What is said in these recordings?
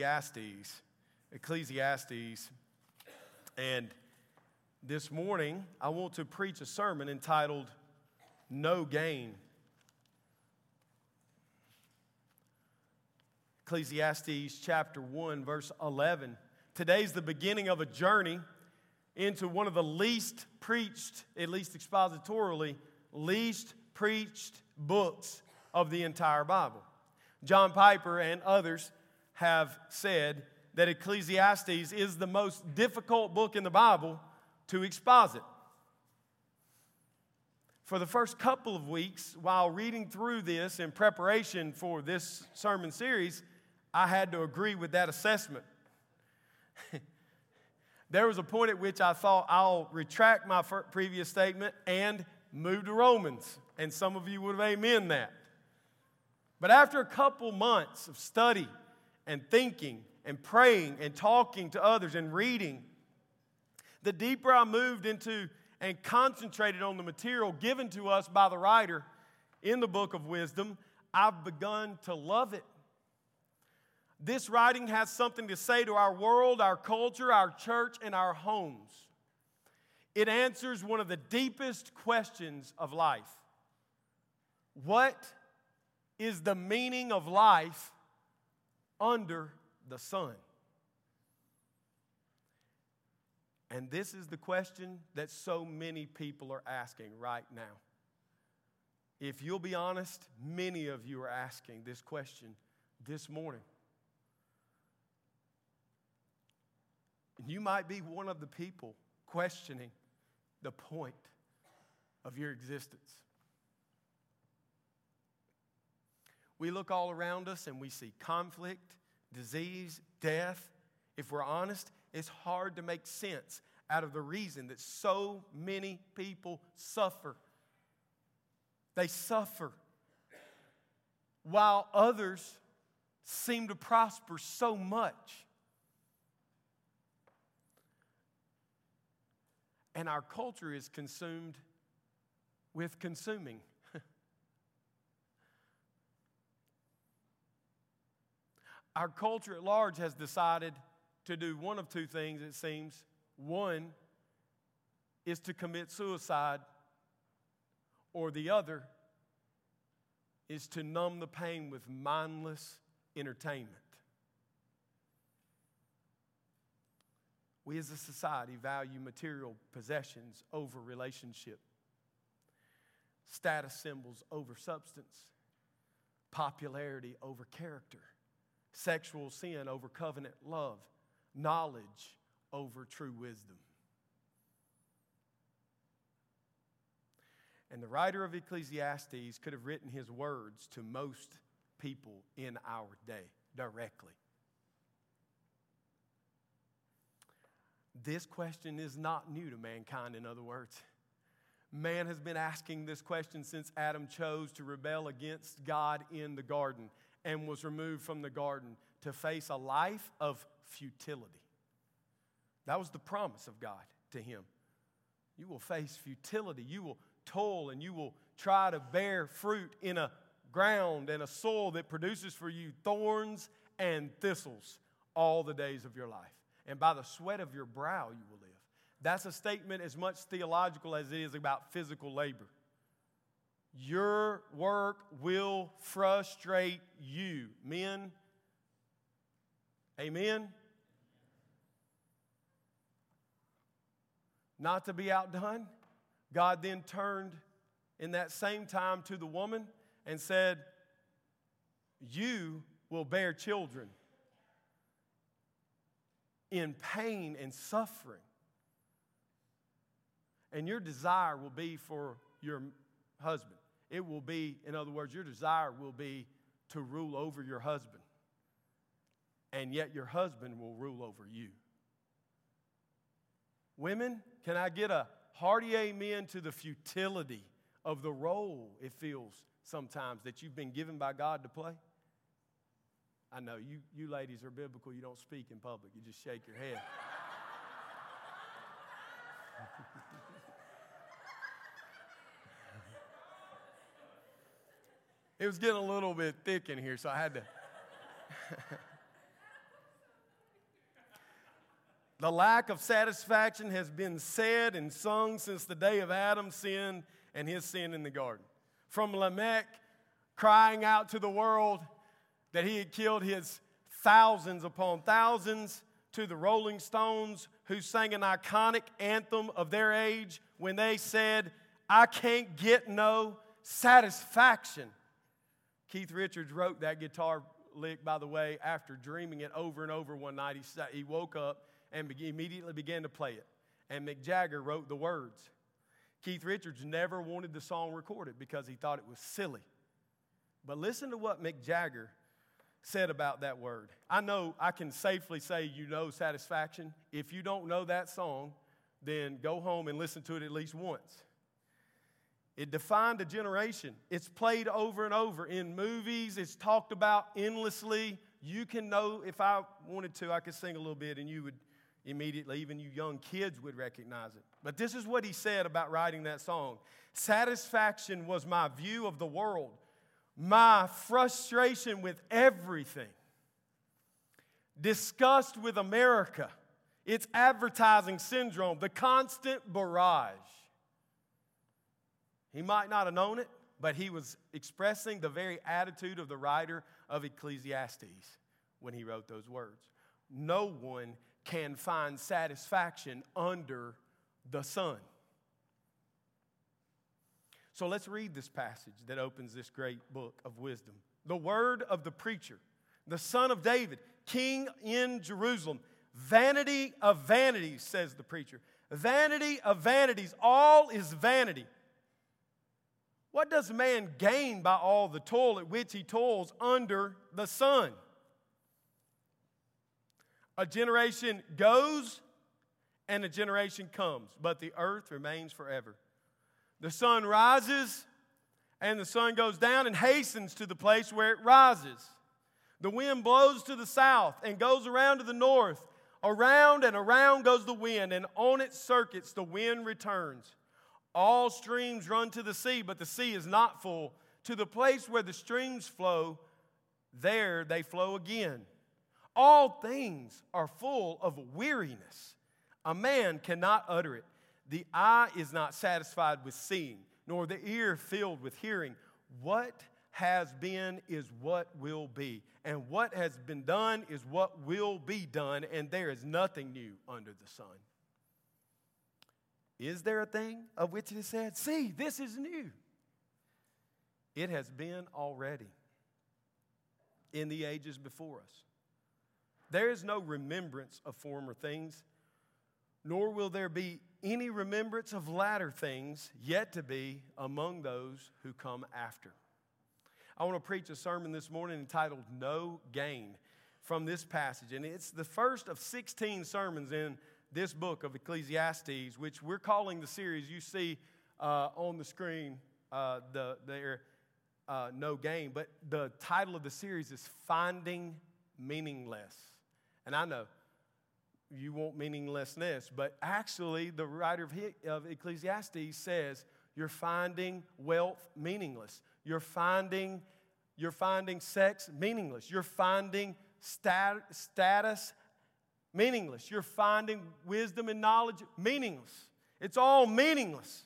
Ecclesiastes. Ecclesiastes. And this morning, I want to preach a sermon entitled No Gain. Ecclesiastes chapter 1, verse 11. Today's the beginning of a journey into one of the least preached, at least expositorily, least preached books of the entire Bible. John Piper and others have said that Ecclesiastes is the most difficult book in the Bible to exposit. For the first couple of weeks, while reading through this in preparation for this sermon series, I had to agree with that assessment. there was a point at which I thought I'll retract my previous statement and move to Romans. And some of you would have amen that. But after a couple months of study and thinking and praying and talking to others and reading, the deeper I moved into and concentrated on the material given to us by the writer in the book of wisdom, I've begun to love it. This writing has something to say to our world, our culture, our church, and our homes. It answers one of the deepest questions of life What is the meaning of life under the sun? And this is the question that so many people are asking right now. If you'll be honest, many of you are asking this question this morning. You might be one of the people questioning the point of your existence. We look all around us and we see conflict, disease, death. If we're honest, it's hard to make sense out of the reason that so many people suffer. They suffer while others seem to prosper so much. And our culture is consumed with consuming. Our culture at large has decided to do one of two things, it seems. One is to commit suicide, or the other is to numb the pain with mindless entertainment. We as a society value material possessions over relationship, status symbols over substance, popularity over character sexual sin over covenant love, knowledge over true wisdom. And the writer of Ecclesiastes could have written his words to most people in our day directly. This question is not new to mankind, in other words. Man has been asking this question since Adam chose to rebel against God in the garden and was removed from the garden to face a life of futility. That was the promise of God to him. You will face futility. You will toil and you will try to bear fruit in a ground and a soil that produces for you thorns and thistles all the days of your life. And by the sweat of your brow you will live. That's a statement as much theological as it is about physical labor. Your work will frustrate you. Men, amen? Not to be outdone, God then turned in that same time to the woman and said, You will bear children in pain and suffering. And your desire will be for your husband. It will be, in other words, your desire will be to rule over your husband. And yet your husband will rule over you. Women, can I get a hearty amen to the futility of the role it feels sometimes that you've been given by God to play? I know you, you ladies are biblical, you don't speak in public, you just shake your head. it was getting a little bit thick in here, so I had to. The lack of satisfaction has been said and sung since the day of Adam's sin and his sin in the garden. From Lamech crying out to the world that he had killed his thousands upon thousands, to the Rolling Stones who sang an iconic anthem of their age when they said, I can't get no satisfaction. Keith Richards wrote that guitar lick, by the way, after dreaming it over and over one night. He, he woke up and immediately began to play it. And Mick Jagger wrote the words. Keith Richards never wanted the song recorded because he thought it was silly. But listen to what Mick Jagger said about that word. I know I can safely say you know satisfaction. If you don't know that song, then go home and listen to it at least once. It defined a generation. It's played over and over in movies, it's talked about endlessly. You can know, if I wanted to, I could sing a little bit and you would immediately, even you young kids would recognize it. But this is what he said about writing that song Satisfaction was my view of the world, my frustration with everything, disgust with America, its advertising syndrome, the constant barrage. He might not have known it, but he was expressing the very attitude of the writer of Ecclesiastes when he wrote those words. No one can find satisfaction under the sun. So let's read this passage that opens this great book of wisdom. The word of the preacher, the son of David, king in Jerusalem. Vanity of vanities, says the preacher. Vanity of vanities. All is vanity. What does man gain by all the toil at which he toils under the sun? A generation goes and a generation comes, but the earth remains forever. The sun rises and the sun goes down and hastens to the place where it rises. The wind blows to the south and goes around to the north. Around and around goes the wind, and on its circuits the wind returns. All streams run to the sea, but the sea is not full. To the place where the streams flow, there they flow again. All things are full of weariness. A man cannot utter it. The eye is not satisfied with seeing, nor the ear filled with hearing. What has been is what will be, and what has been done is what will be done, and there is nothing new under the sun. Is there a thing of which it is said, See, this is new? It has been already in the ages before us. There is no remembrance of former things, nor will there be any remembrance of latter things yet to be among those who come after. I want to preach a sermon this morning entitled No Gain from this passage. And it's the first of 16 sermons in this book of Ecclesiastes, which we're calling the series you see uh, on the screen, uh, the, there, uh, No Game, But the title of the series is Finding Meaningless. And I know you want meaninglessness, but actually, the writer of, of Ecclesiastes says you're finding wealth meaningless. You're finding, you're finding sex meaningless. You're finding stat, status meaningless. You're finding wisdom and knowledge meaningless. It's all meaningless.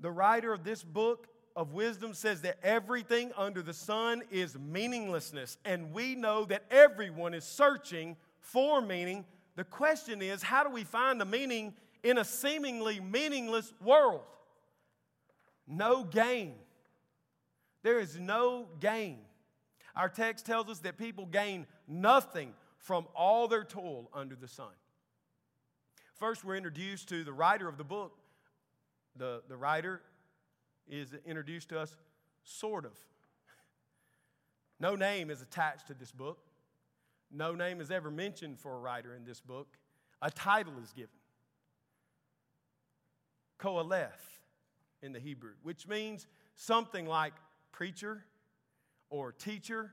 The writer of this book of wisdom says that everything under the sun is meaninglessness, and we know that everyone is searching for meaning. The question is, how do we find the meaning in a seemingly meaningless world? No gain. There is no gain. Our text tells us that people gain nothing from all their toil under the sun. First, we're introduced to the writer of the book. The, the writer is introduced to us, sort of. No name is attached to this book. No name is ever mentioned for a writer in this book. A title is given Qoheleth in the Hebrew, which means something like preacher or teacher,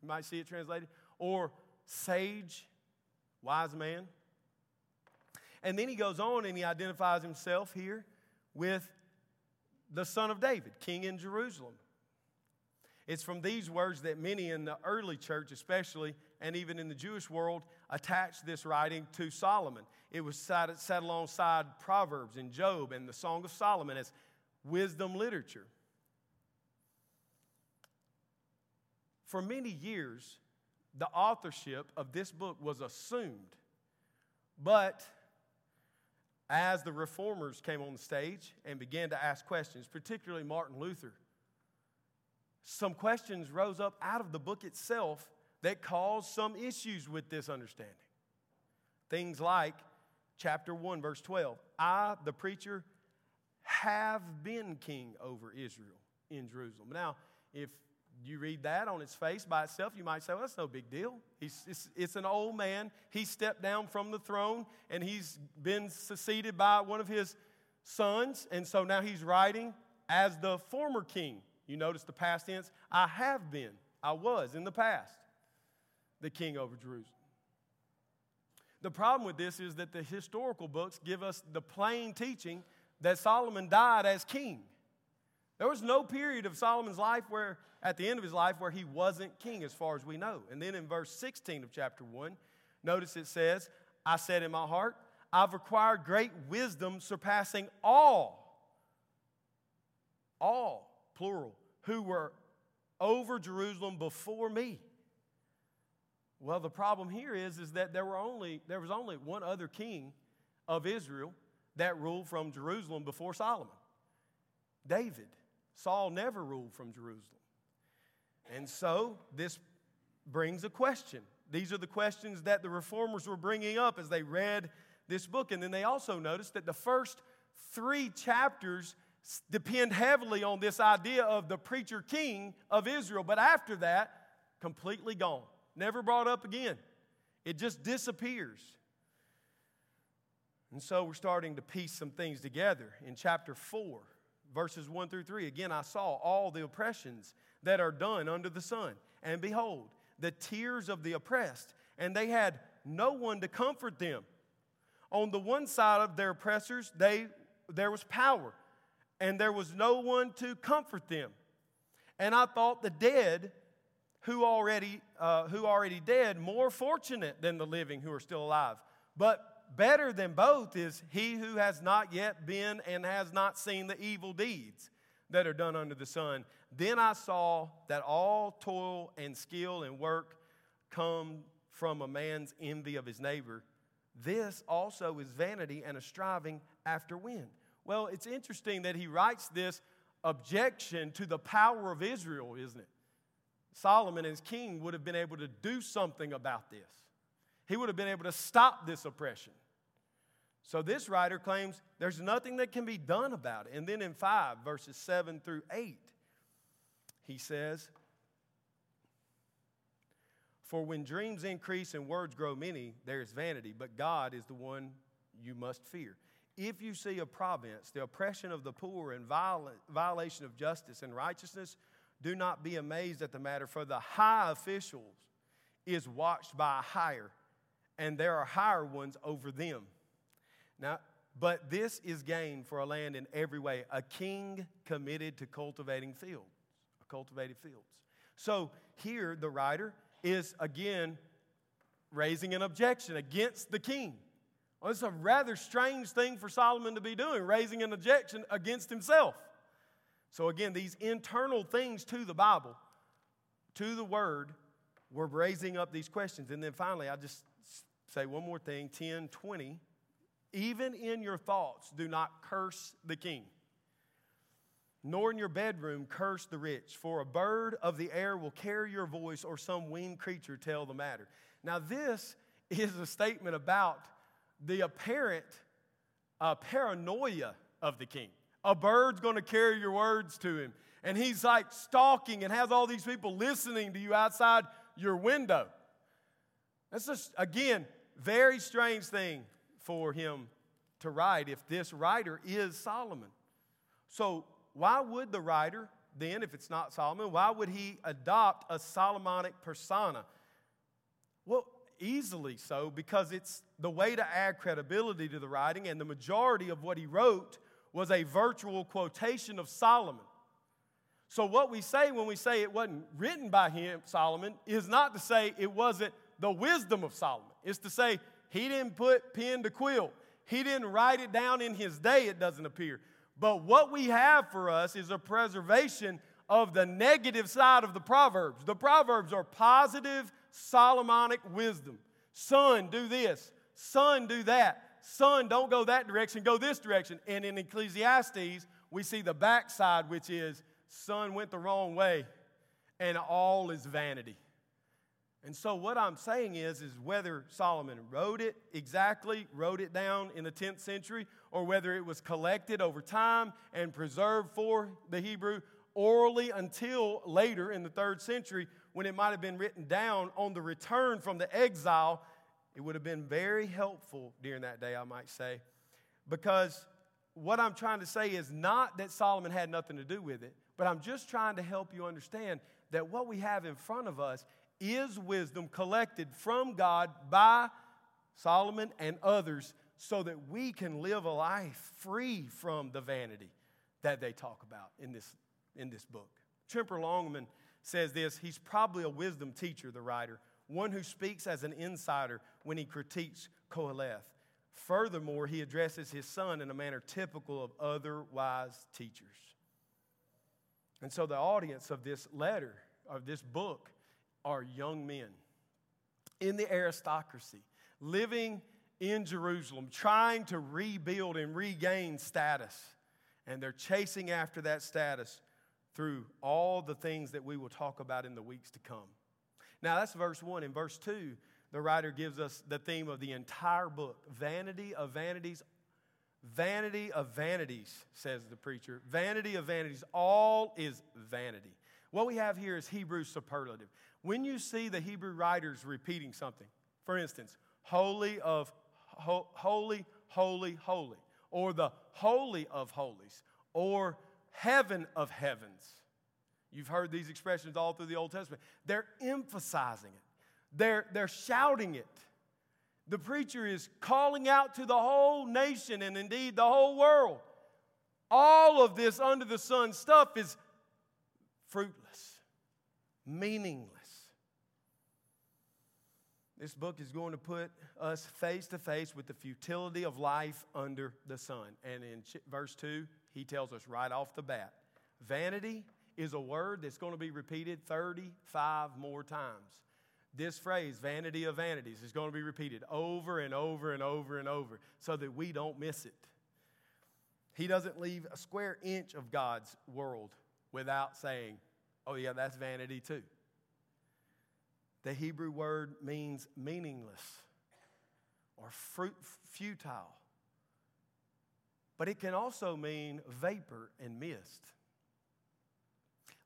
you might see it translated, or sage, wise man. And then he goes on and he identifies himself here with the son of David, king in Jerusalem. It's from these words that many in the early church, especially, and even in the Jewish world, attached this writing to Solomon. It was set, alongside Proverbs and Job and the Song of Solomon as wisdom literature. For many years, the authorship of this book was assumed. But as the reformers came on the stage and began to ask questions, particularly Martin Luther, some questions rose up out of the book itself that caused some issues with this understanding. Things like chapter 1, verse 12 I, the preacher, have been king over Israel in Jerusalem. Now, if you read that on its face by itself, you might say, well, that's no big deal. He's, it's, it's an old man. He stepped down from the throne and he's been succeeded by one of his sons. And so now he's writing as the former king. You notice the past tense. I have been, I was in the past, the king over Jerusalem. The problem with this is that the historical books give us the plain teaching that Solomon died as king. There was no period of Solomon's life where, at the end of his life, where he wasn't king, as far as we know. And then in verse 16 of chapter 1, notice it says, I said in my heart, I've acquired great wisdom surpassing all, all, plural, who were over Jerusalem before me. Well, the problem here is, is that there, were only, there was only one other king of Israel that ruled from Jerusalem before Solomon David. Saul never ruled from Jerusalem. And so this brings a question. These are the questions that the reformers were bringing up as they read this book. And then they also noticed that the first three chapters depend heavily on this idea of the preacher king of Israel. But after that, completely gone. Never brought up again. It just disappears. And so we're starting to piece some things together in chapter 4, verses 1 through 3. Again, I saw all the oppressions that are done under the sun. And behold, the tears of the oppressed, and they had no one to comfort them. On the one side of their oppressors, they, there was power, and there was no one to comfort them. And I thought the dead who already, uh, who already dead more fortunate than the living who are still alive. But better than both is he who has not yet been and has not seen the evil deeds that are done under the sun. Then I saw that all toil and skill and work come from a man's envy of his neighbor. This also is vanity and a striving after wind. Well, it's interesting that he writes this objection to the power of Israel, isn't it? Solomon, as king, would have been able to do something about this. He would have been able to stop this oppression. So this writer claims there's nothing that can be done about it. And then in 5, verses 7 through 8, he says, For when dreams increase and words grow many, there is vanity, but God is the one you must fear. If you see a province, the oppression of the poor and violation of justice and righteousness, do not be amazed at the matter, for the high officials is watched by a higher, and there are higher ones over them. Now, but this is gain for a land in every way, a king committed to cultivating fields, cultivated fields. So here the writer is again raising an objection against the king. Well, it's a rather strange thing for Solomon to be doing, raising an objection against himself. So, again, these internal things to the Bible, to the Word, were raising up these questions. And then finally, I'll just say one more thing 10, 20. Even in your thoughts, do not curse the king, nor in your bedroom curse the rich, for a bird of the air will carry your voice, or some winged creature tell the matter. Now, this is a statement about the apparent uh, paranoia of the king. A bird's going to carry your words to him. And he's like stalking and has all these people listening to you outside your window. That's just, again, very strange thing for him to write if this writer is Solomon. So, why would the writer then, if it's not Solomon, why would he adopt a Solomonic persona? Well, easily so because it's the way to add credibility to the writing, and the majority of what he wrote was a virtual quotation of Solomon. So, what we say when we say it wasn't written by him, Solomon, is not to say it wasn't the wisdom of Solomon. It's to say he didn't put pen to quill. He didn't write it down in his day, it doesn't appear. But what we have for us is a preservation of the negative side of the Proverbs. The Proverbs are positive Solomonic wisdom. Son, do this. Son, do that. Son, don't go that direction, go this direction. And in Ecclesiastes, we see the backside, which is son went the wrong way, and all is vanity. And so, what I'm saying is, is whether Solomon wrote it exactly, wrote it down in the 10th century, or whether it was collected over time and preserved for the Hebrew orally until later in the third century, when it might have been written down on the return from the exile, it would have been very helpful during that day, I might say, because what I'm trying to say is not that Solomon had nothing to do with it, but I'm just trying to help you understand that what we have in front of us is wisdom collected from God by Solomon and others so that we can live a life free from the vanity that they talk about in this, in this book. Tremper Longman says this he's probably a wisdom teacher, the writer, one who speaks as an insider when he critiques Qoheleth. Furthermore, he addresses his son in a manner typical of other wise teachers. And so the audience of this letter, of this book, are young men in the aristocracy, living in Jerusalem, trying to rebuild and regain status. And they're chasing after that status through all the things that we will talk about in the weeks to come. Now, that's verse one. In verse two, the writer gives us the theme of the entire book vanity of vanities, Vanity of vanities, says the preacher. Vanity of vanities. All is vanity. What we have here is Hebrew superlative. When you see the Hebrew writers repeating something, for instance, holy of ho, holy, holy, holy, or the holy of holies, or heaven of heavens. You've heard these expressions all through the Old Testament. They're emphasizing it, they're, they're shouting it. The preacher is calling out to the whole nation and indeed the whole world. All of this under the sun stuff is fruitless, meaningless. This book is going to put us face to face with the futility of life under the sun. And in verse 2, he tells us right off the bat vanity is a word that's going to be repeated 35 more times this phrase, vanity of vanities, is going to be repeated over and over and over and over so that we don't miss it. He doesn't leave a square inch of God's world without saying, oh, yeah, that's vanity too. The Hebrew word means meaningless or fruit, futile, but it can also mean vapor and mist.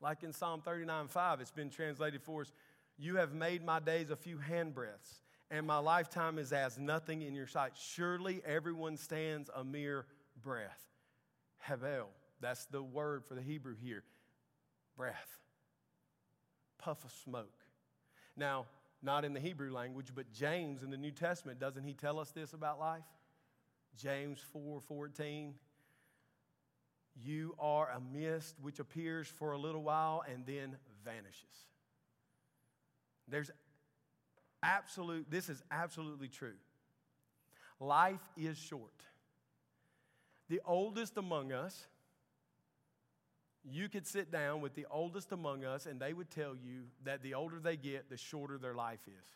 Like in Psalm 39 5, it's been translated for us you have made my days a few handbreadths, and my lifetime is as nothing in your sight. Surely everyone stands a mere breath. Havel, that's the word for the Hebrew here. Breath. Puff of smoke. Now, not in the Hebrew language, but James in the New Testament, doesn't he tell us this about life? James 4 14. You are a mist which appears for a little while and then vanishes. There's absolute, this is absolutely true. Life is short. The oldest among us, you could sit down with the oldest among us, and they would tell you that the older they get, the shorter their life is,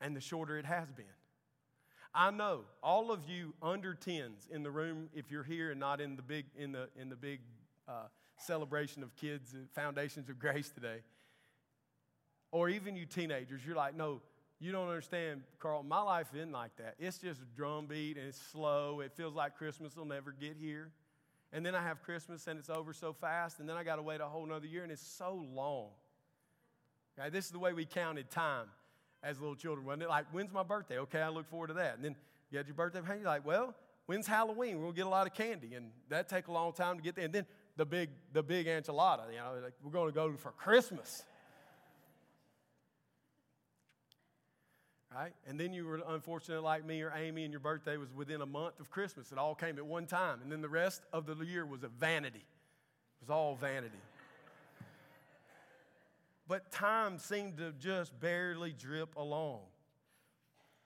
and the shorter it has been. I know all of you under tens in the room, if you're here and not in the big in the in the big uh, celebration of kids, uh, foundations of grace today or even you teenagers, you're like, no, you don't understand, Carl. My life isn't like that. It's just a drum beat and it's slow. It feels like Christmas will never get here. And then I have Christmas and it's over so fast. And then I got to wait a whole nother year and it's so long. Okay, this is the way we counted time as little children, wasn't it? Like, when's my birthday? Okay, I look forward to that. And then you had your birthday, and you're like, well, when's Halloween? We'll get a lot of candy. And that take a long time to get there. And then the big, the big enchilada, you know, like, we're going to go for Christmas. Right? And then you were unfortunate like me or Amy, and your birthday was within a month of Christmas. It all came at one time. And then the rest of the year was a vanity. It was all vanity. but time seemed to just barely drip along.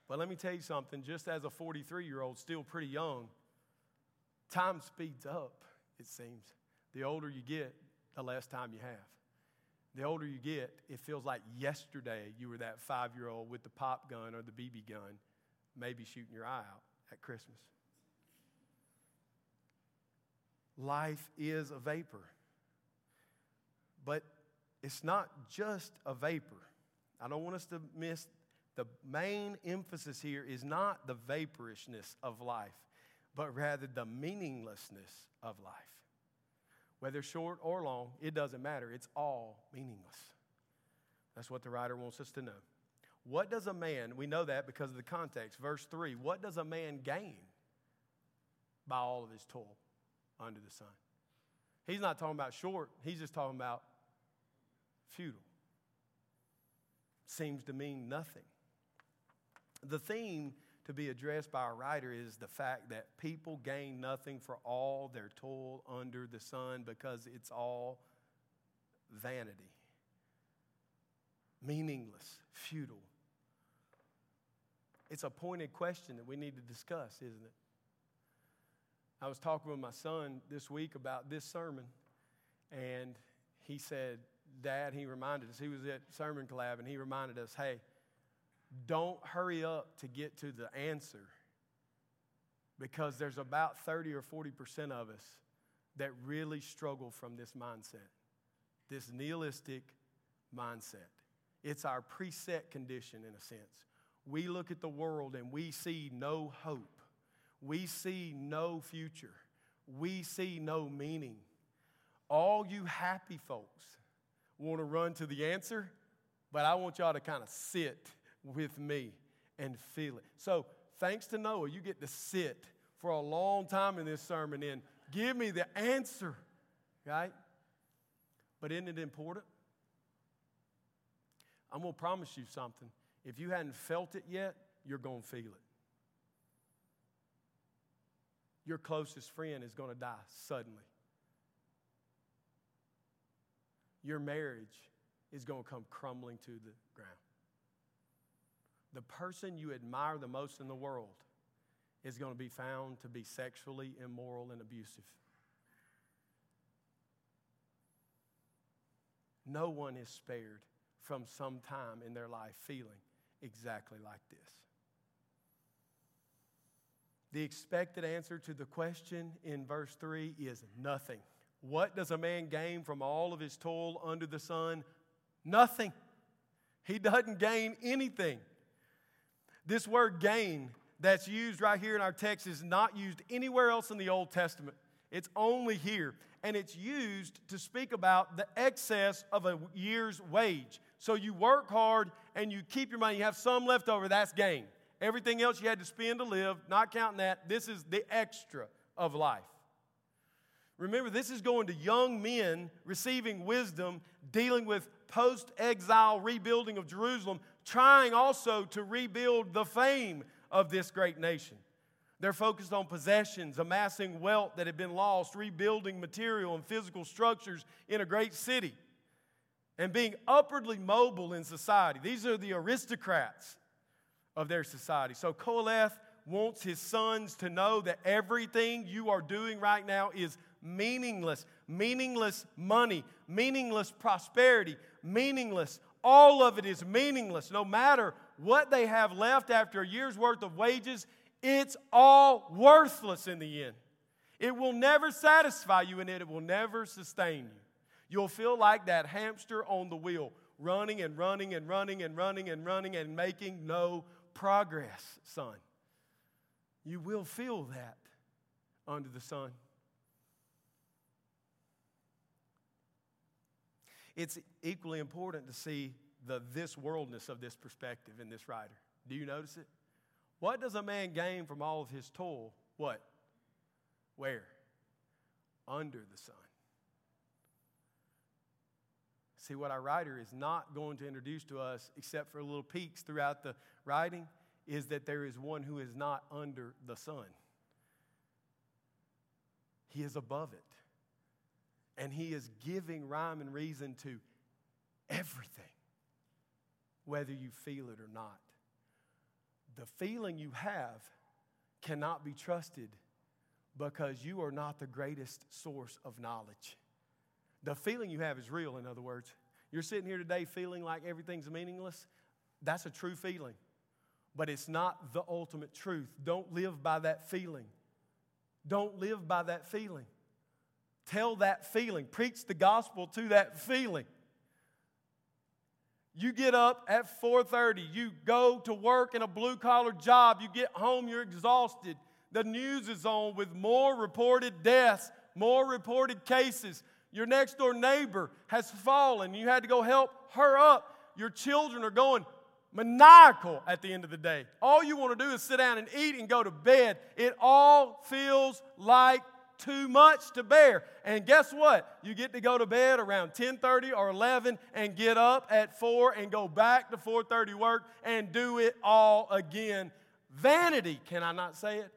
But let me tell you something just as a 43 year old, still pretty young, time speeds up, it seems. The older you get, the less time you have. The older you get, it feels like yesterday you were that five year old with the pop gun or the BB gun, maybe shooting your eye out at Christmas. Life is a vapor. But it's not just a vapor. I don't want us to miss the main emphasis here is not the vaporishness of life, but rather the meaninglessness of life. Whether short or long, it doesn't matter. It's all meaningless. That's what the writer wants us to know. What does a man, we know that because of the context, verse 3, what does a man gain by all of his toil under the sun? He's not talking about short, he's just talking about futile. Seems to mean nothing. The theme to be addressed by a writer is the fact that people gain nothing for all their toil under the sun because it's all vanity, meaningless, futile. It's a pointed question that we need to discuss, isn't it? I was talking with my son this week about this sermon, and he said, Dad, he reminded us, he was at Sermon Collab, and he reminded us, hey, don't hurry up to get to the answer because there's about 30 or 40% of us that really struggle from this mindset, this nihilistic mindset. It's our preset condition in a sense. We look at the world and we see no hope, we see no future, we see no meaning. All you happy folks want to run to the answer, but I want y'all to kind of sit with me and feel it. So, thanks to Noah, you get to sit for a long time in this sermon and give me the answer, right? But isn't it important? I'm going to promise you something. If you hadn't felt it yet, you're going to feel it. Your closest friend is going to die suddenly. your marriage is going to come crumbling to the ground. The person you admire the most in the world is going to be found to be sexually immoral and abusive. No one is spared from some time in their life feeling exactly like this. The expected answer to the question in verse 3 is nothing. What does a man gain from all of his toil under the sun? Nothing. He doesn't gain anything. This word gain that's used right here in our text is not used anywhere else in the Old Testament. It's only here. And it's used to speak about the excess of a year's wage. So you work hard and you keep your money, you have some left over, that's gain. Everything else you had to spend to live, not counting that, this is the extra of life. Remember, this is going to young men receiving wisdom, dealing with post exile rebuilding of Jerusalem, trying also to rebuild the fame of this great nation. They're focused on possessions, amassing wealth that had been lost, rebuilding material and physical structures in a great city, and being upwardly mobile in society. These are the aristocrats of their society. So Koheleth wants his sons to know that everything you are doing right now is meaningless, meaningless money, meaningless prosperity, meaningless. All of it is meaningless. No matter what they have left after a year's worth of wages, it's all worthless in the end. It will never satisfy you and it will never sustain you. You'll feel like that hamster on the wheel, running and running and running and running and running and making no progress, son. You will feel that under the sun. It's equally important to see the this worldness of this perspective in this writer. Do you notice it? What does a man gain from all of his toil? What? Where? Under the sun. See, what our writer is not going to introduce to us, except for little peeks throughout the writing, is that there is one who is not under the sun. He is above it and he is giving rhyme and reason to everything, whether you feel it or not. The feeling you have cannot be trusted because you are not the greatest source of knowledge. The feeling you have is real, in other words. You're sitting here today feeling like everything's meaningless. That's a true feeling, but it's not the ultimate truth. Don't live by that feeling. Don't live by that feeling. Tell that feeling. Preach the gospel to that feeling. You get up at 4:30, you go to work in a blue collar job, you get home, you're exhausted. The news is on with more reported deaths, more reported cases. Your next door neighbor has fallen, you had to go help her up. Your children are going maniacal at the end of the day. All you want to do is sit down and eat and go to bed. It all feels like too much to bear. And guess what? You get to go to bed around 10:30 or 11 and get up at 4 and go back to 4:30 work and do it all again. Vanity, can I not say it?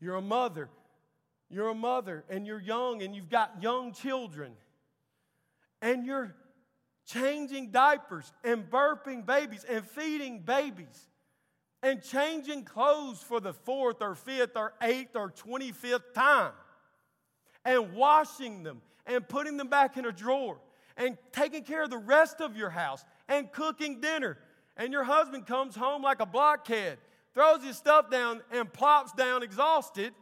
You're a mother. You're a mother and you're young and you've got young children. And you're changing diapers and burping babies and feeding babies and changing clothes for the fourth or fifth or eighth or 25th time and washing them and putting them back in a drawer and taking care of the rest of your house and cooking dinner. And your husband comes home like a blockhead, throws his stuff down, and plops down exhausted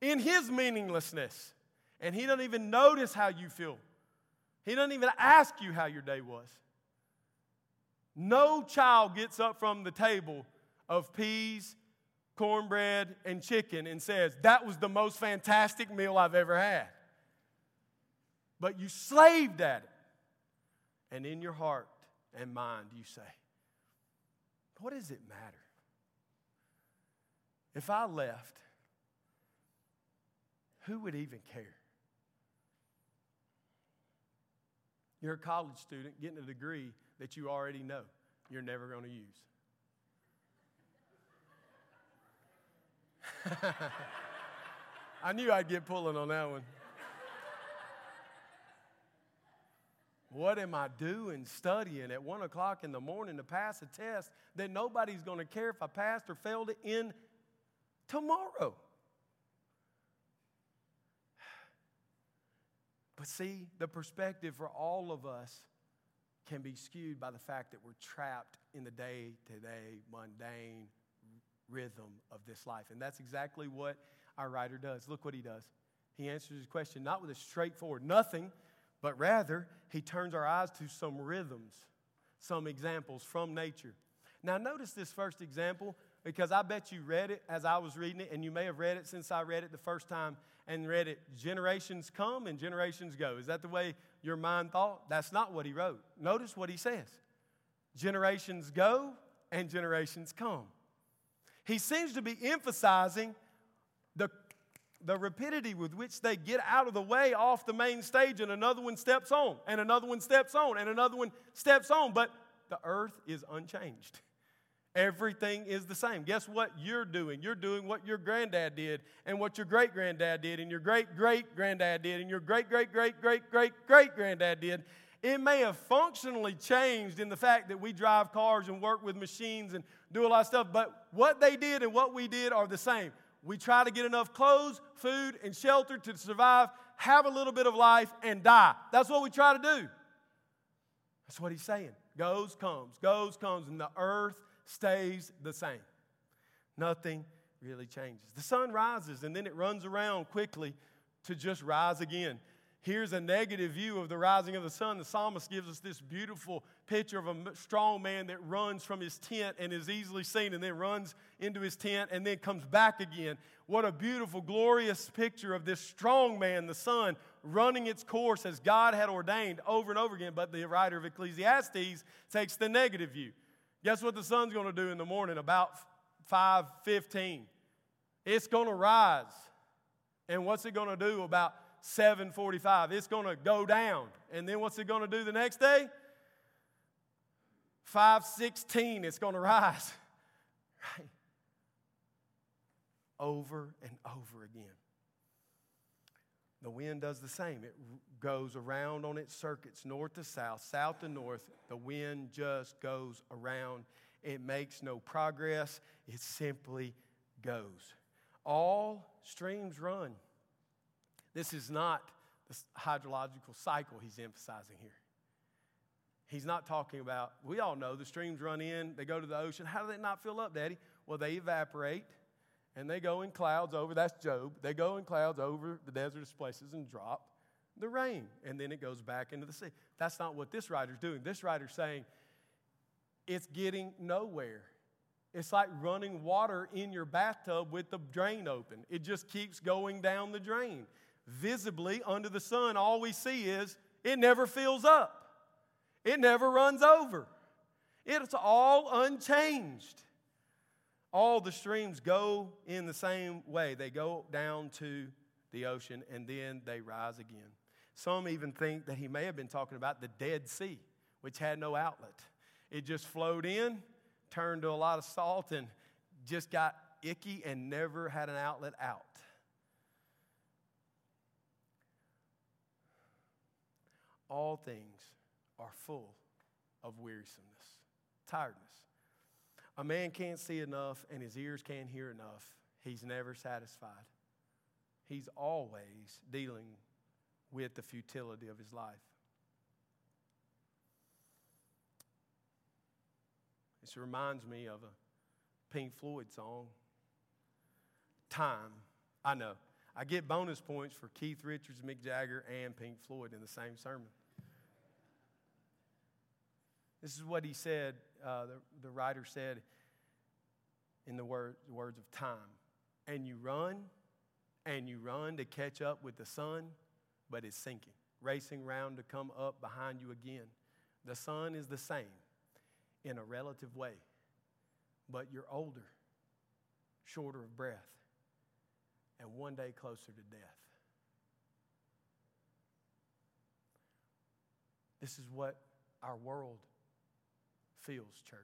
in his meaninglessness. And he doesn't even notice how you feel. He doesn't even ask you how your day was. No child gets up from the table of peas cornbread, and chicken and says, That was the most fantastic meal I've ever had. But you slaved at it. And in your heart and mind, you say, What does it matter? If I left, who would even care? You're a college student getting a degree that you already know you're never going to use. I knew I'd get pulling on that one. What am I doing studying at one o'clock in the morning to pass a test that nobody's going to care if I passed or failed it in tomorrow? But see, the perspective for all of us can be skewed by the fact that we're trapped in the day to day, mundane, rhythm of this life. And that's exactly what our writer does. Look what he does. He answers his question not with a straightforward nothing, but rather he turns our eyes to some rhythms, some examples from nature. Now, notice this first example because I bet you read it as I was reading it, and you may have read it since I read it the first time and read it. Generations come and generations go. Is that the way your mind thought? That's not what he wrote. Notice what he says generations go and generations come he seems to be emphasizing the, the rapidity with which they get out of the way off the main stage, and another one steps on, and another one steps on, and another one steps on. But the earth is unchanged. Everything is the same. Guess what you're doing? You're doing what your granddad did, and what your great granddad did, and your great great granddad did, and your great great great great great great granddad did. It may have functionally changed in the fact that we drive cars and work with machines and do a lot of stuff, but what they did and what we did are the same. We try to get enough clothes, food, and shelter to survive, have a little bit of life, and die. That's what we try to do. That's what he's saying. Goes, comes, goes, comes, and the earth stays the same. Nothing really changes. The sun rises and then it runs around quickly to just rise again here's a negative view of the rising of the sun. The psalmist gives us this beautiful picture of a strong man that runs from his tent and is easily seen and then runs into his tent and then comes back again. What a beautiful, glorious picture of this strong man, the sun, running its course as God had ordained over and over again. But the writer of Ecclesiastes takes the negative view. Guess what the sun's going to do in the morning about 5:15? It's going to rise. And what's it going to do about 745. It's going to go down. And then what's it going to do the next day? 516, it's going to rise. Right? Over and over again. The wind does the same. It goes around on its circuits, north to south, south to north. The wind just goes around. It makes no progress, it simply goes. All streams run. This is not the hydrological cycle he's emphasizing here. He's not talking about, we all know the streams run in, they go to the ocean. How do they not fill up, Daddy? Well, they evaporate and they go in clouds over, that's Job, they go in clouds over the desertous places and drop the rain, and then it goes back into the sea. That's not what this writer's doing. This writer's saying it's getting nowhere. It's like running water in your bathtub with the drain open. It just keeps going down the drain. Visibly, under the sun, all we see is it never fills up, it never runs over. It's all unchanged. All the streams go in the same way. They go down to the ocean and then they rise again. Some even think that he may have been talking about the Dead Sea, which had no outlet. It just flowed in, turned to a lot of salt, and just got icky and never had an outlet out. All things are full of wearisomeness, tiredness. A man can't see enough and his ears can't hear enough. He's never satisfied. He's always dealing with the futility of his life. This reminds me of a Pink Floyd song, Time. I know. I get bonus points for Keith Richards, Mick Jagger, and Pink Floyd in the same sermon. This is what he said, uh, the, the writer said in the, word, the words of time. And you run, and you run to catch up with the sun, but it's sinking, racing round to come up behind you again. The sun is the same in a relative way, but you're older, shorter of breath, and one day closer to death. This is what our world feels, church.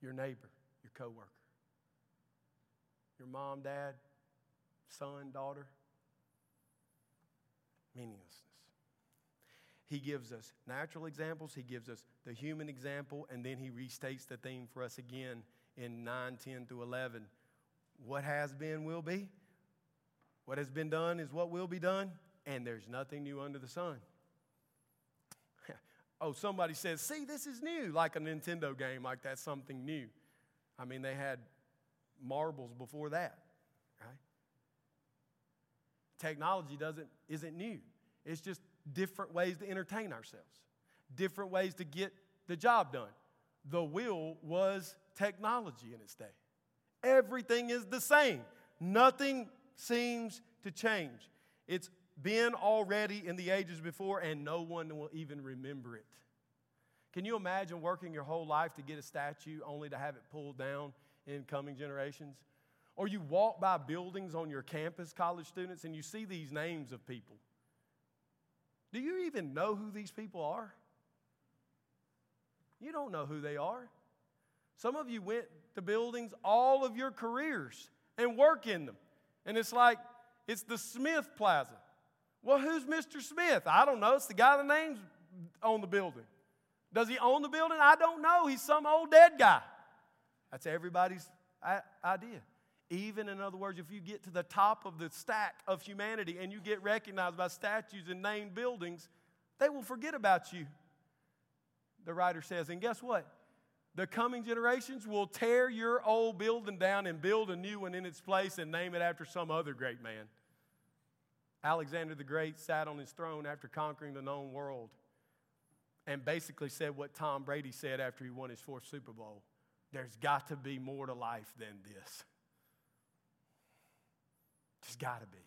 Your neighbor, your coworker, your mom, dad, son, daughter, meaninglessness. He gives us natural examples, he gives us the human example, and then he restates the theme for us again in 9, 10 through 11. What has been will be. What has been done is what will be done, and there's nothing new under the sun. Oh, somebody says, see, this is new, like a Nintendo game, like that's something new. I mean, they had marbles before that, right? Technology doesn't, isn't new. It's just different ways to entertain ourselves, different ways to get the job done. The wheel was technology in its day. Everything is the same, nothing seems to change. It's been already in the ages before, and no one will even remember it. Can you imagine working your whole life to get a statue only to have it pulled down in coming generations? Or you walk by buildings on your campus, college students, and you see these names of people do you even know who these people are? You don't know who they are. Some of you went to buildings all of your careers and work in them. And it's like, it's the Smith Plaza. Well, who's Mr. Smith? I don't know. It's the guy that name's on the building. Does he own the building? I don't know. He's some old dead guy. That's everybody's idea. Even, in other words, if you get to the top of the stack of humanity and you get recognized by statues and named buildings, they will forget about you. The writer says, and guess what? The coming generations will tear your old building down and build a new one in its place and name it after some other great man. Alexander the Great sat on his throne after conquering the known world and basically said what Tom Brady said after he won his fourth Super Bowl there's got to be more to life than this. There's got to be.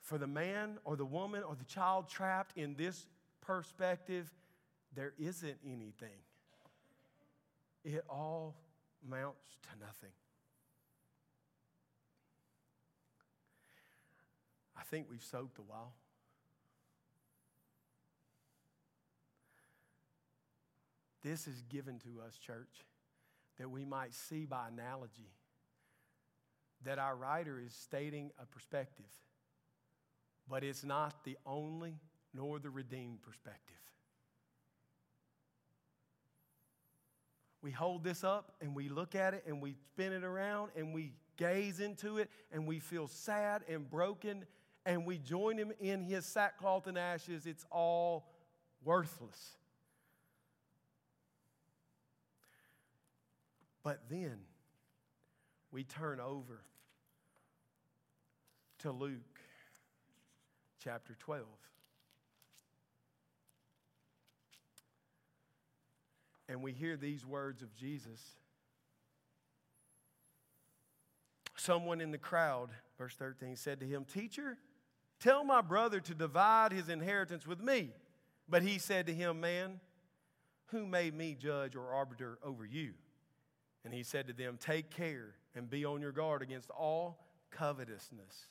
For the man or the woman or the child trapped in this perspective, there isn't anything. It all amounts to nothing. Think we've soaked a while. This is given to us, church, that we might see by analogy that our writer is stating a perspective, but it's not the only nor the redeemed perspective. We hold this up and we look at it and we spin it around and we gaze into it and we feel sad and broken and we join him in his sackcloth and ashes. It's all worthless. But then we turn over to Luke chapter 12. And we hear these words of Jesus. Someone in the crowd, verse 13, said to him, Teacher, tell my brother to divide his inheritance with me. But he said to him, Man, who made me judge or arbiter over you? And he said to them, Take care and be on your guard against all covetousness.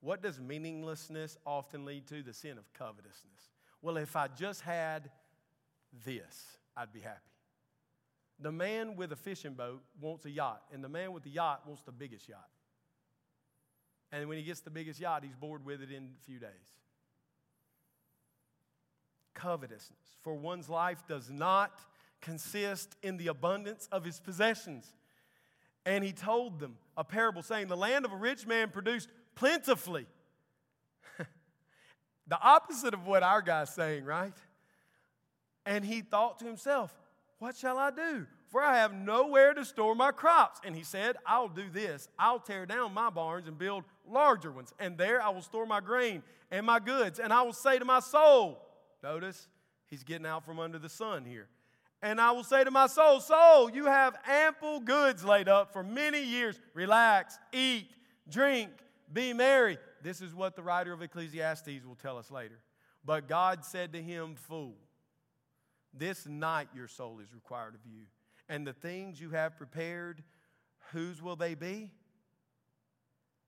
What does meaninglessness often lead to? The sin of covetousness. Well, if I just had this, I'd be happy. The man with a fishing boat wants a yacht, and the man with the yacht wants the biggest yacht. And when he gets the biggest yacht, he's bored with it in a few days. Covetousness. For one's life does not consist in the abundance of his possessions. And he told them a parable saying, The land of a rich man produced plentifully. the opposite of what our guy's saying, right? And he thought to himself, What shall I do? For I have nowhere to store my crops. And he said, I'll do this. I'll tear down my barns and build larger ones. And there I will store my grain and my goods. And I will say to my soul, Notice, he's getting out from under the sun here. And I will say to my soul, Soul, you have ample goods laid up for many years. Relax, eat, drink, be merry. This is what the writer of Ecclesiastes will tell us later. But God said to him, Fool, this night your soul is required of you. And the things you have prepared, whose will they be?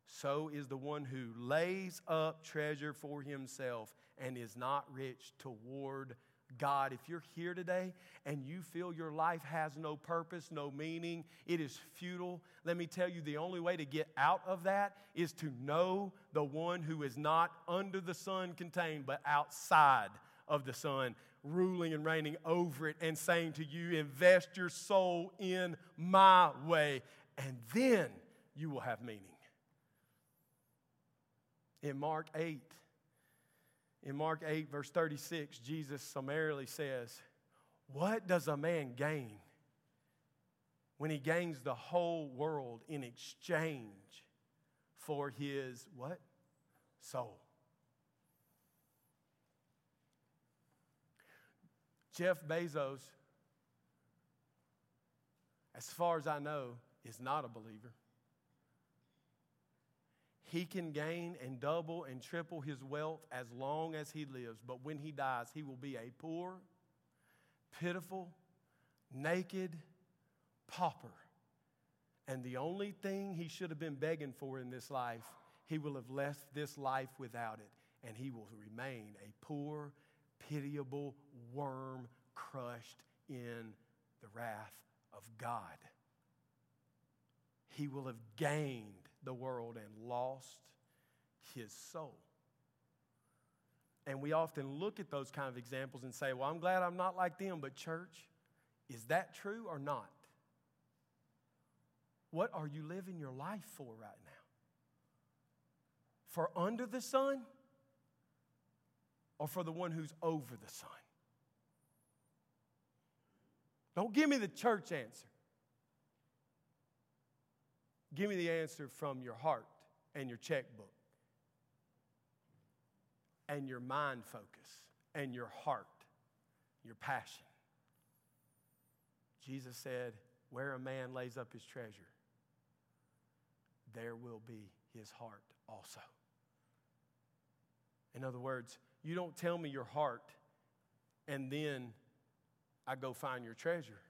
So is the one who lays up treasure for himself and is not rich toward God. If you're here today and you feel your life has no purpose, no meaning, it is futile, let me tell you the only way to get out of that is to know the one who is not under the sun contained, but outside of the sun, ruling and reigning over it, and saying to you, Invest your soul in my way, and then you will have meaning. In Mark 8, in Mark 8, verse 36, Jesus summarily says, What does a man gain when he gains the whole world in exchange for his what? Soul. Jeff Bezos, as far as I know, is not a believer. He can gain and double and triple his wealth as long as he lives, but when he dies, he will be a poor, pitiful, naked pauper. And the only thing he should have been begging for in this life, he will have left this life without it, and he will remain a poor, pitiable worm crushed in the wrath of God. He will have gained the world and lost his soul. And we often look at those kind of examples and say, Well, I'm glad I'm not like them, but church, is that true or not? What are you living your life for right now? For under the sun or for the one who's over the sun? Don't give me the church answer. Give me the answer from your heart and your checkbook and your mind focus and your heart, your passion. Jesus said, Where a man lays up his treasure, there will be his heart also. In other words, you don't tell me your heart and then I go find your treasure.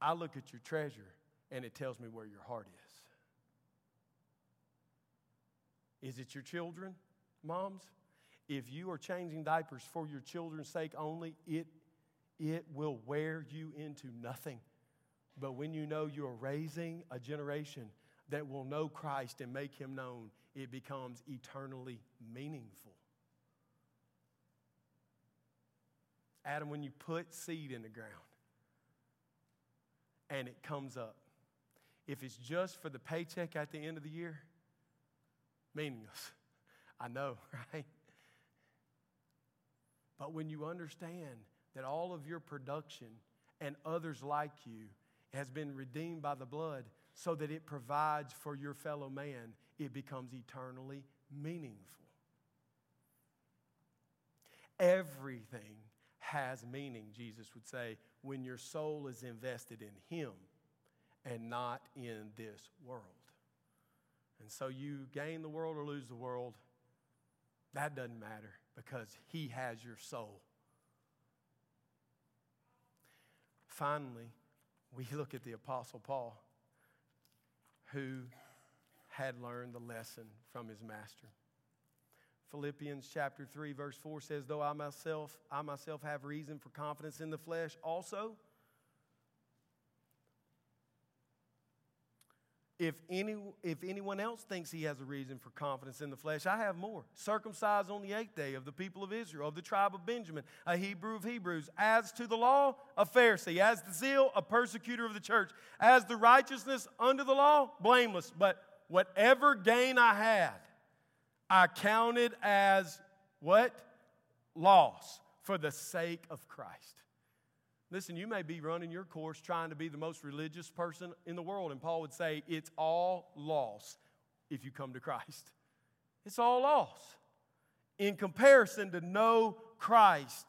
I look at your treasure and it tells me where your heart is. Is it your children, moms? If you are changing diapers for your children's sake only, it, it will wear you into nothing. But when you know you're raising a generation that will know Christ and make him known, it becomes eternally meaningful. Adam, when you put seed in the ground and it comes up, if it's just for the paycheck at the end of the year, meaningless. I know, right? But when you understand that all of your production and others like you has been redeemed by the blood so that it provides for your fellow man, it becomes eternally meaningful. Everything has meaning, Jesus would say, when your soul is invested in Him and not in this world. And so you gain the world or lose the world, that doesn't matter because He has your soul. Finally, we look at the Apostle Paul, who had learned the lesson from his master. Philippians chapter 3 verse 4 says though I myself I myself have reason for confidence in the flesh also if, any, if anyone else thinks he has a reason for confidence in the flesh, I have more. Circumcised on the eighth day of the people of Israel, of the tribe of Benjamin, a Hebrew of Hebrews. As to the law, a Pharisee. As to zeal, a persecutor of the church. As the righteousness under the law, blameless. But whatever gain I had, I counted as what? Loss for the sake of Christ. Listen, you may be running your course trying to be the most religious person in the world, and Paul would say it's all loss if you come to Christ. It's all loss in comparison to know Christ.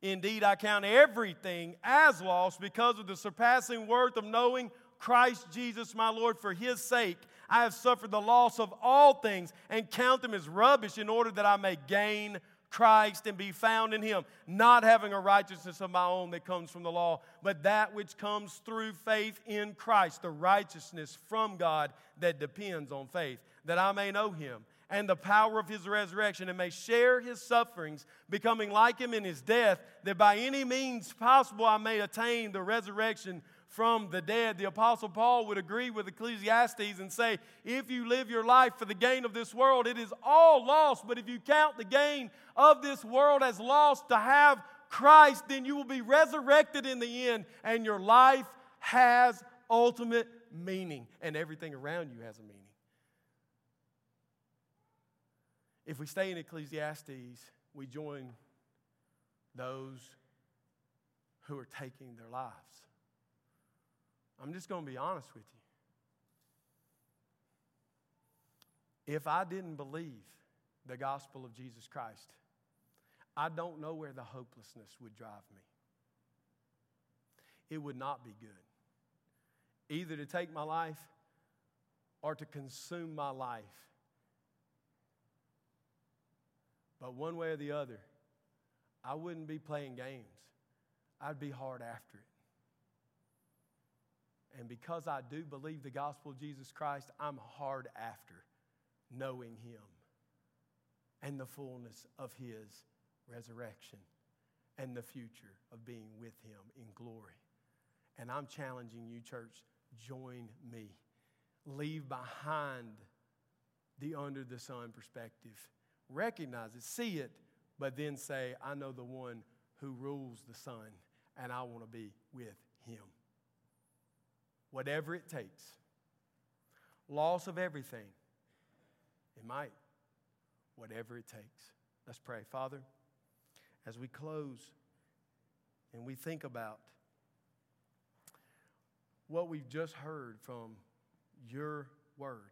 Indeed, I count everything as loss because of the surpassing worth of knowing Christ Jesus my Lord. For his sake, I have suffered the loss of all things and count them as rubbish in order that I may gain Christ and be found in him, not having a righteousness of my own that comes from the law, but that which comes through faith in Christ, the righteousness from God that depends on faith, that I may know him and the power of his resurrection and may share his sufferings, becoming like him in his death, that by any means possible I may attain the resurrection from the dead. The Apostle Paul would agree with Ecclesiastes and say, if you live your life for the gain of this world, it is all lost. But if you count the gain of this world as lost to have Christ, then you will be resurrected in the end, and your life has ultimate meaning, and everything around you has a meaning. If we stay in Ecclesiastes, we join those who are taking their lives. I'm just going to be honest with you. If I didn't believe the gospel of Jesus Christ, I don't know where the hopelessness would drive me. It would not be good. Either to take my life or to consume my life. But one way or the other, I wouldn't be playing games. I'd be hard after it. And because I do believe the gospel of Jesus Christ, I'm hard after knowing Him and the fullness of His resurrection and the future of being with Him in glory. And I'm challenging you, church, join me. Leave behind the under the sun perspective. Recognize it, see it, but then say, I know the one who rules the sun, and I want to be with Him whatever it takes. Loss of everything. It might. Whatever it takes. Let's pray. Father, as we close and we think about what we've just heard from your word.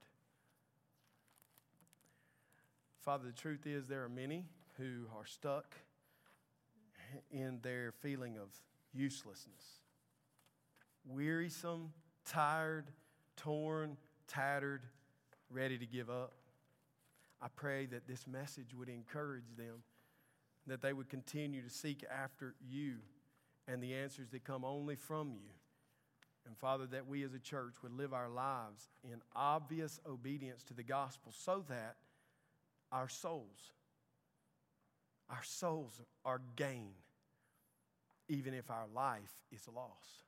Father, the truth is there are many who are stuck in their feeling of uselessness, wearisome tired, torn, tattered, ready to give up. I pray that this message would encourage them, that they would continue to seek after you and the answers that come only from you. And Father, that we as a church would live our lives in obvious obedience to the gospel so that our souls, our souls are gain, even if our life is lost.